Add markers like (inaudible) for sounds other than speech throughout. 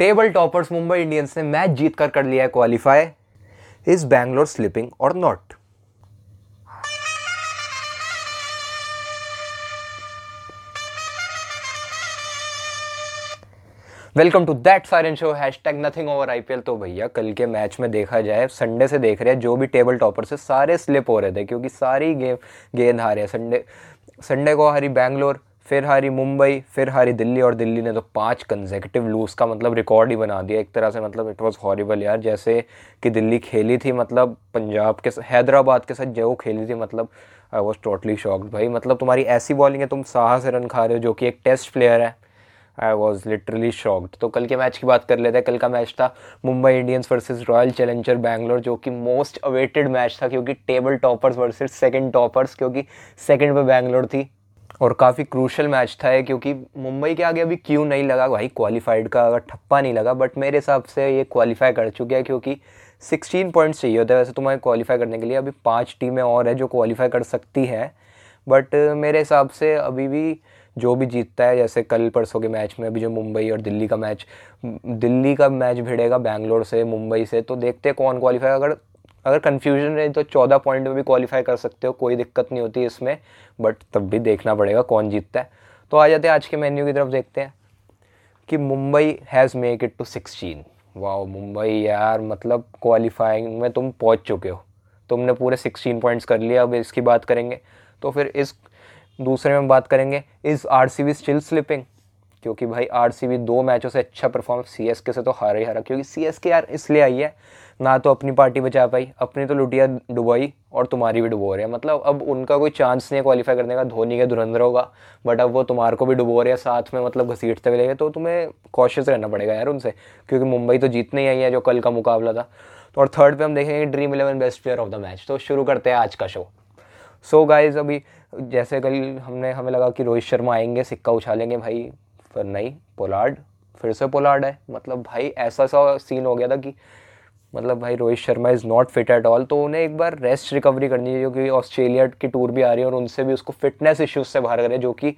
Table toppers Mumbai Indians ने match जीत कर कर लिया है क्वालिफाई इज़ बैंगलोर स्लिपिंग और not. Welcome to that siren show hash tag nothing over IPL तो भैया, कल के मैच में देखा जाए, संडे से देख रहे हैं, जो भी टेबल टॉपर से सारे स्लिप हो रहे थे, क्योंकि सारी गेम गेंद हारे संडे संडे को हारी बैंगलोर फिर हारी मुंबई, फिर हारी दिल्ली और दिल्ली ने तो पाँच कंजेकटिव लूज का मतलब रिकॉर्ड ही बना दिया। एक तरह से मतलब इट वाज हॉरिबल यार, जैसे कि दिल्ली खेली थी मतलब पंजाब के हैदराबाद के साथ जो खेली थी मतलब आई वॉज़ टोटली शॉक्ड भाई। मतलब तुम्हारी ऐसी बॉलिंग है, तुम साहस से रन खा रहे हो जो कि एक टेस्ट प्लेयर है। आई वॉज़ लिटरली शॉक्ड तो कल के मैच की बात कर लेते हैं। कल का मैच था Mumbai Indians versus Royal Challenger Bangalore, जो कि मोस्ट अवेटेड मैच था, क्योंकि table toppers versus second toppers क्योंकि सेकंड पे बैंगलोर थी। और काफ़ी क्रूशल मैच था क्योंकि मुंबई के आगे अभी क्यों नहीं लगा? भाई क्वालिफाइड का अगर ठप्पा नहीं लगा बट मेरे हिसाब से ये क्वालिफाई कर चुके हैं, क्योंकि 16 पॉइंट्स चाहिए होते हैं। वैसे तुम्हें क्वालिफाई करने के लिए अभी पाँच टीमें और हैं जो क्वालिफाई कर सकती हैं। बट मेरे हिसाब से अभी भी जो भी जीतता है, जैसे कल परसों के मैच में अभी जो मुंबई और दिल्ली का मैच दिल्ली का मैच भिड़ेगा बैंगलोर से, मुंबई से तो देखते हैं कौन क्वालिफाई अगर अगर कन्फ्यूज़न रहे तो चौदह पॉइंट में भी क्वालिफाई कर सकते हो, कोई दिक्कत नहीं होती इसमें बट तब भी देखना पड़ेगा कौन जीतता है। तो आ जाते हैं आज के मेन्यू की तरफ़ देखते हैं कि Mumbai has make it to sixteen वाह मुंबई यार मतलब क्वालिफाइंग में तुम पहुँच चुके हो। तुमने पूरे सिक्सटीन पॉइंट्स कर लिया अब इसकी बात करेंगे। तो फिर इस, दूसरे में बात करेंगे is R C B still slipping क्योंकि भाई आर सी बी दो मैचों से अच्छा परफॉर्म सी एस के से तो हारा ही हारा, क्योंकि सी एस के यार इसलिए आई है ना तो अपनी पार्टी बचा पाई, अपनी तो लुटिया डुबाई और तुम्हारी भी डुबो रहे हैं। मतलब अब उनका कोई चांस नहीं है क्वालिफाई करने का, धोनी के धुरंधर होगा बट अब वो तुम्हारे को भी डुबो रहे हैं, साथ में मतलब घसीटते हुए तो तुम्हें कॉशियस रहना पड़ेगा यार उनसे, क्योंकि मुंबई तो जीतने ही आई है जो कल का मुकाबला था। तो और थर्ड पे हम देखेंगे Dream Eleven best player of the match तो शुरू करते हैं आज का शो सो गाइज़ अभी जैसे कल हमने, हमें लगा कि रोहित शर्मा आएँगे, सिक्का उछालेंगे, भाई, पर नहीं, पोलार्ड, फिर से पोलार्ड है। मतलब भाई, ऐसा सा सीन हो गया था कि मतलब भाई Rohit Sharma is not fit at all तो उन्हें एक बार रेस्ट रिकवरी करनी चाहिए, क्योंकि ऑस्ट्रेलिया की टूर भी आ रही है और उनसे भी उसको फिटनेस इश्यूज़ से बाहर करे, जो कि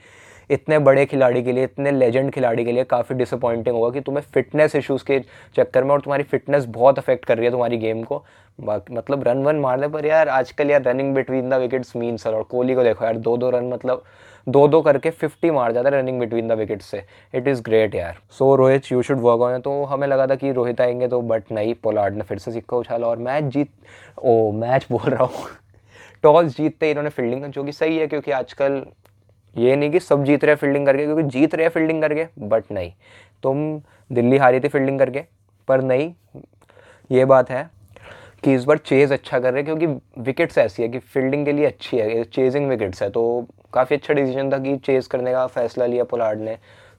इतने बड़े खिलाड़ी के लिए, इतने लेजेंड खिलाड़ी के लिए काफ़ी डिसअपॉइंटिंग होगा कि तुम्हें फिटनेस इश्यूज़ के चक्कर में और तुम्हारी फिटनेस बहुत अफेक्ट कर रही है तुम्हारी गेम को। बाकी मतलब रन वन मारने पर यार आजकल यार running between the wickets mean sir और कोहली को देखो यार दो दो रन मतलब दो दो करके फिफ्टी मार जाता है रनिंग बिटवीन द विकेट से। इट इज़ ग्रेट यार। So Rohit you should work on तो हमें लगा था कि रोहित आएँगे तो बट नहीं, पोलार्ड ने फिर से सिक्का उछाला और मैच जीत, ओ, मैच बोल रहा हूँ। (laughs) टॉस जीतते इन्होंने फील्डिंग जो कि सही है, क्योंकि आजकल ये नहीं कि सब जीत रहे फील्डिंग करके, क्योंकि जीत रहे फील्डिंग करके बट नहीं। तुम दिल्ली हारी थी फील्डिंग करके, पर नहीं, ये बात है कि इस बार चेज़ अच्छा कर रहे हैं, क्योंकि विकेट्स ऐसी है कि फील्डिंग के लिए अच्छी है चेजिंग विकेट्स है तो काफ़ी अच्छा डिसीज़न था कि चेज़ करने का फैसला लिया पोलार्ड ने।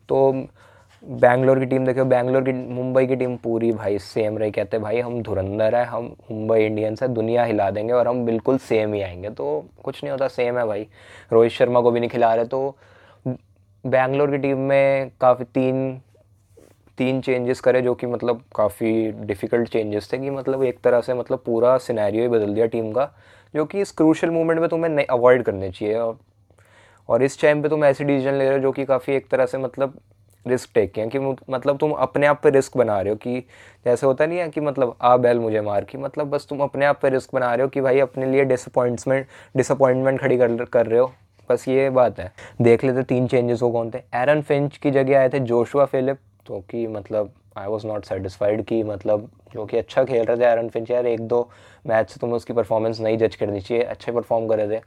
तो बैंगलोर की टीम देखो बैंगलोर की, मुंबई की टीम पूरी भाई सेम रही, कहते भाई, हम धुरंधर है, हम मुंबई इंडियंस है, दुनिया हिला देंगे और हम बिल्कुल सेम ही आएँगे। तो कुछ नहीं होता सेम है भाई। रोहित शर्मा को भी नहीं खिला रहे तो बैंगलोर की टीम में काफ़ी तीन तीन चेंजेस करे, जो कि मतलब काफ़ी डिफ़िकल्ट चेंजेस थे, कि मतलब एक तरह से मतलब पूरा सिनेरियो ही बदल दिया टीम का, जो कि इस क्रूशल मोमेंट में तुम्हें अवॉइड करने चाहिए। और इस टाइम पे तुम ऐसी डिसीज़न ले रहे हो जो कि काफ़ी एक तरह से मतलब रिस्क टेक किया कि मतलब तुम अपने आप पे रिस्क बना रहे हो कि जैसे होता नहीं है कि मतलब आ बैल मुझे मार की मतलब बस तुम अपने आप पे रिस्क बना रहे हो कि भाई अपने लिए डिसअपॉइंटमेंट डिसअपॉइंटमेंट खड़ी कर कर रहे हो। बस ये बात है। देख लेते तीन चेंजेस वो कौन थे? एरन फिंच की जगह आए थे जोशुआ फिलिप तो कि मतलब आई वॉज़ नॉट सेटिस्फाइड कि मतलब जो कि अच्छा खेल रहे थे एरन फिंच यार एक दो मैच से तुम्हें उसकी परफॉर्मेंस नहीं जज करनी चाहिए, अच्छे परफॉर्म कर रहे थे।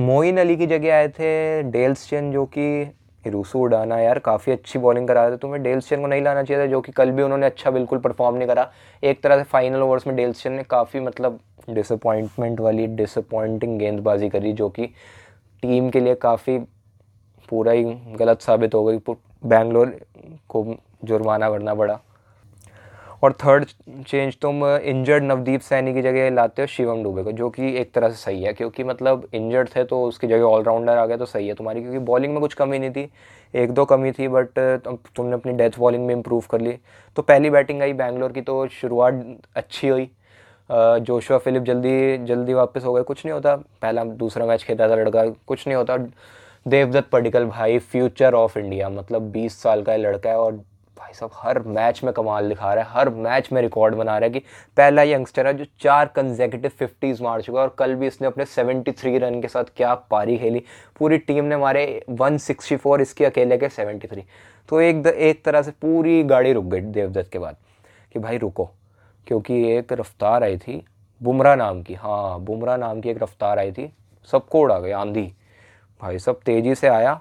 मोइन अली की जगह आए थे, डेल्स चेन जो कि रूसू उड़ाना, यार काफ़ी अच्छी बॉलिंग करा रहे थे। तुम्हें डेल्स चेन को नहीं लाना चाहिए था, जो कि कल भी उन्होंने अच्छा बिल्कुल परफॉर्म नहीं करा। एक तरह से फाइनल ओवर्स में डेल्स चेन ने काफ़ी मतलब डिसअपॉइंटमेंट वाली डिसअपॉइंटिंग गेंदबाजी करी, जो कि टीम के लिए काफ़ी पूरा ही गलत साबित हो गई। बैंगलोर को जुर्माना भरना पड़ा। और थर्ड चेंज तुम इंजर्ड नवदीप सैनी की जगह लाते हो शिवम डुबे को, जो कि एक तरह से सही है, क्योंकि मतलब इंजर्ड थे तो उसकी जगह ऑलराउंडर आ गया तो सही है तुम्हारी, क्योंकि बॉलिंग में कुछ कमी नहीं थी। एक दो कमी थी बट तुमने अपनी डेथ बॉलिंग में इम्प्रूव कर ली। तो पहली बैटिंग आई बैंगलोर की तो शुरुआत अच्छी हुई। जोशुआ फिलिप जल्दी जल्दी वापस हो गए, कुछ नहीं होता। पहला दूसरा मैच खेला था लड़का, कुछ नहीं होता। देवदत्त पडिकल भाई फ्यूचर ऑफ़ इंडिया मतलब 20 साल का लड़का है और भाई साहब हर मैच में कमाल दिखा रहा है हर मैच में रिकॉर्ड बना रहा है कि पहला यंगस्टर है जो चार कंजेकेटिव फिफ्टीज़ मार चुका है और कल भी इसने अपने 73 रन के साथ क्या पारी खेली। पूरी टीम ने मारे 164 इसके अकेले के 73 तो एक द, एक तरह से पूरी गाड़ी रुक गई देवदत्त के बाद कि भाई रुको क्योंकि एक रफ्तार आई थी बुमराह नाम की। हाँ बुमराह नाम की एक रफ्तार आई थी सबको उड़ा गई आंधी। भाई सब तेज़ी से आया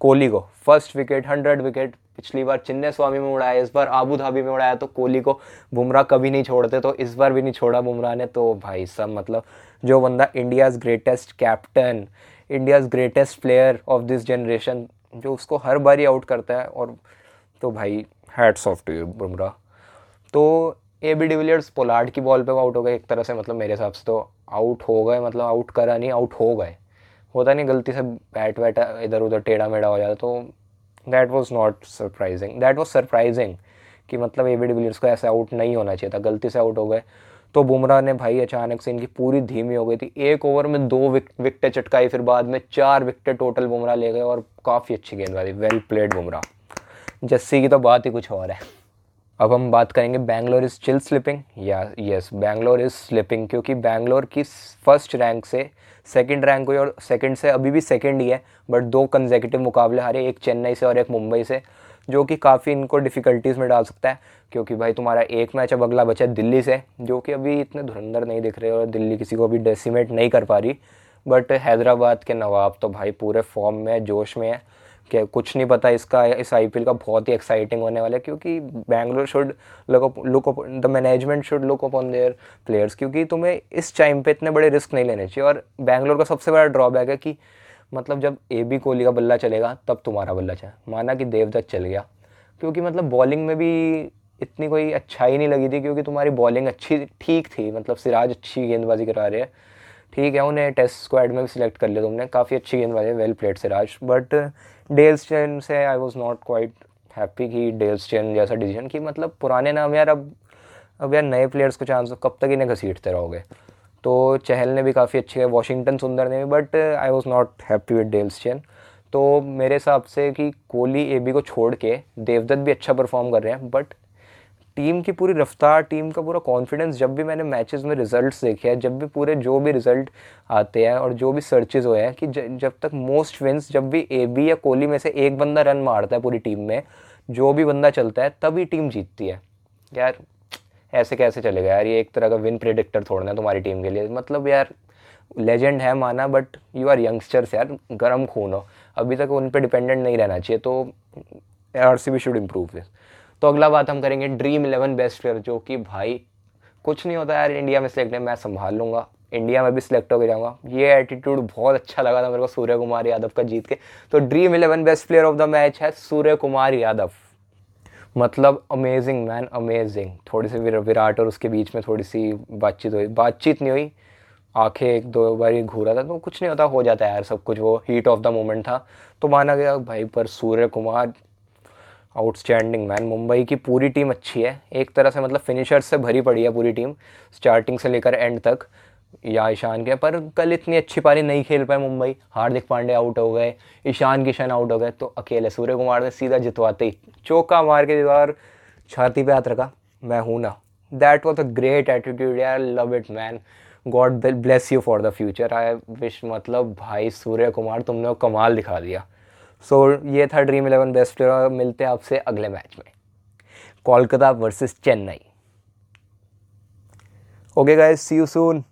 कोहली को। फ़र्स्ट विकेट हंड्रेड विकेट पिछली बार चिन्ने स्वामी में उड़ाया, इस बार आबू धाबी में उड़ाया तो कोहली को बुमराह कभी नहीं छोड़ते तो इस बार भी नहीं छोड़ा बुमराह ने तो भाई सब मतलब जो बंदा India's greatest captain India's greatest player of this generation जो उसको हर बार ही आउट करता है, और तो भाई hats off to you Bumrah. तो A B de Villiers Pollard की बॉल पे आउट हो गए, एक तरह से मतलब मेरे हिसाब से तो आउट हो गए मतलब आउट करा नहीं आउट हो गए। होता नहीं, गलती से बैट वैट इधर उधर टेढ़ा मेढ़ा हो जाता तो that was not surprising that was surprising कि मतलब ए बी डिविलियर्स को ऐसे आउट नहीं होना चाहिए था। गलती से आउट हो गए। तो बुमराह ने भाई अचानक से इनकी पूरी धीमी हो गई थी। एक ओवर में दो विकटें चटकाई, फिर बाद में चार विकटें टोटल बुमराह ले गए और काफ़ी अच्छी गेंदबाजी वेल। प्लेड बुमराह। जस्सी की तो बात ही कुछ और है। अब हम बात करेंगे बैंगलोर इज़ चिल स्लिपिंग या यस बैंगलोर इज़ स्लिपिंग क्योंकि बैंगलोर की फ़र्स्ट रैंक से सेकंड रैंक हुई और सेकंड से अभी भी सेकंड ही है बट दो कंजेकेटिव मुकाबले हारे, एक चेन्नई से और एक मुंबई से, जो कि काफ़ी इनको डिफ़िकल्टीज़ में डाल सकता है, क्योंकि भाई तुम्हारा एक मैच अब अगला बचा दिल्ली से, जो कि अभी इतने धुरंधर नहीं दिख रहे और दिल्ली किसी को अभी डेसीमेट नहीं कर पा रही बट हैदराबाद के नवाब तो भाई पूरे फॉर्म में, जोश में है। कि कुछ नहीं पता इसका, इस आईपीएल का बहुत ही एक्साइटिंग होने वाला है, क्योंकि Bangalore should look look the management should look up on their players क्योंकि तुम्हें इस टाइम पे इतने बड़े रिस्क नहीं लेने चाहिए। और बैंगलोर का सबसे बड़ा ड्रॉबैक है कि मतलब जब ए बी कोहली का बल्ला चलेगा, तब तुम्हारा बल्ला चले माना कि देवदत्त चल गया। क्योंकि मतलब बॉलिंग में भी इतनी कोई अच्छाई नहीं लगी थी, क्योंकि तुम्हारी बॉलिंग अच्छी, ठीक थी। मतलब सिराज अच्छी गेंदबाजी करा रहे हैं। ठीक है, उन्हें टेस्ट स्क्वाड में भी सिलेक्ट कर लिया तुमने। काफ़ी अच्छी गेंदबाजी well played Siraj. But Dale Steyn से I was not quite happy कि डेल्स चैन जैसा डिसीज़न कि मतलब पुराने नाम यार, अब अब यार नए प्लेयर्स को चांस कब तक इन्हें घसीटते रहोगे? तो चहल ने भी काफ़ी अच्छी है वॉशिंगटन सुंदर ने भी but I was not happy with Dale Steyn तो मेरे हिसाब से कि कोहली ए बी को छोड़ के देवदत्त भी अच्छा परफॉर्म कर रहे हैं बट टीम की पूरी रफ्तार, टीम का पूरा कॉन्फिडेंस जब भी मैंने मैचेस में रिजल्ट्स देखे हैं, जब भी पूरे जो भी रिज़ल्ट आते हैं और जो भी सर्चेज हुए हैं कि जब तक मोस्ट विंस जब भी ए बी या कोहली में से एक बंदा रन मारता है पूरी टीम में, जो भी बंदा चलता है, तभी टीम जीतती है। यार, ऐसे कैसे चलेगा यार? ये एक तरह का विन प्रिडिक्टर थोड़ना है तुम्हारी टीम के लिए। मतलब यार लेजेंड है माना बट यू आर यंगस्टर्स यार, गर्म खून हो। अभी तक उन पर डिपेंडेंट नहीं रहना चाहिए तो R C B should improve this तो अगला बात हम करेंगे ड्रीम इलेवन बेस्ट प्लेयर जो कि भाई, कुछ नहीं होता यार इंडिया में सिलेक्ट है, मैं संभाल लूँगा। इंडिया में भी सिलेक्ट होकर जाऊँगा। ये एटीट्यूड बहुत अच्छा लगा था मेरे को सूर्य कुमार यादव का जीत के। तो dream eleven best player of the match है सूर्य कुमार यादव। मतलब अमेजिंग मैन अमेजिंग थोड़ी सी विराट और उसके बीच में थोड़ी सी बातचीत हुई। बातचीत नहीं हुई। आँखें एक दो बार घूरा था तो कुछ नहीं होता, हो जाता है यार सब कुछ। वो हीट ऑफ़ द मोमेंट था। तो माना गया, भाई पर सूर्य कुमार आउटस्टैंडिंग मैन। मुंबई की पूरी टीम अच्छी है। एक तरह से मतलब फिनिशर्स से भरी पड़ी है पूरी टीम, स्टार्टिंग से लेकर एंड तक। या ईशान के, पर कल इतनी अच्छी पारी नहीं खेल पाए मुंबई। हार्दिक पांडे आउट हो गए, ईशान किशन आउट हो गए तो अकेले सूर्य कुमार ने सीधा जितवाते। ही चौका मार के दीवार छाती पे हाथ रखा। मैं हूँ ना। That was a great attitude यार। Love it man God bless you for the future I wish मतलब भाई सूर्य कुमार तुमने कमाल दिखा दिया। सो so, ये था ड्रीम इलेवन बेस्ट प्लेयर और मिलते हैं आपसे अगले मैच में। Kolkata versus Chennai. Okay guys see you soon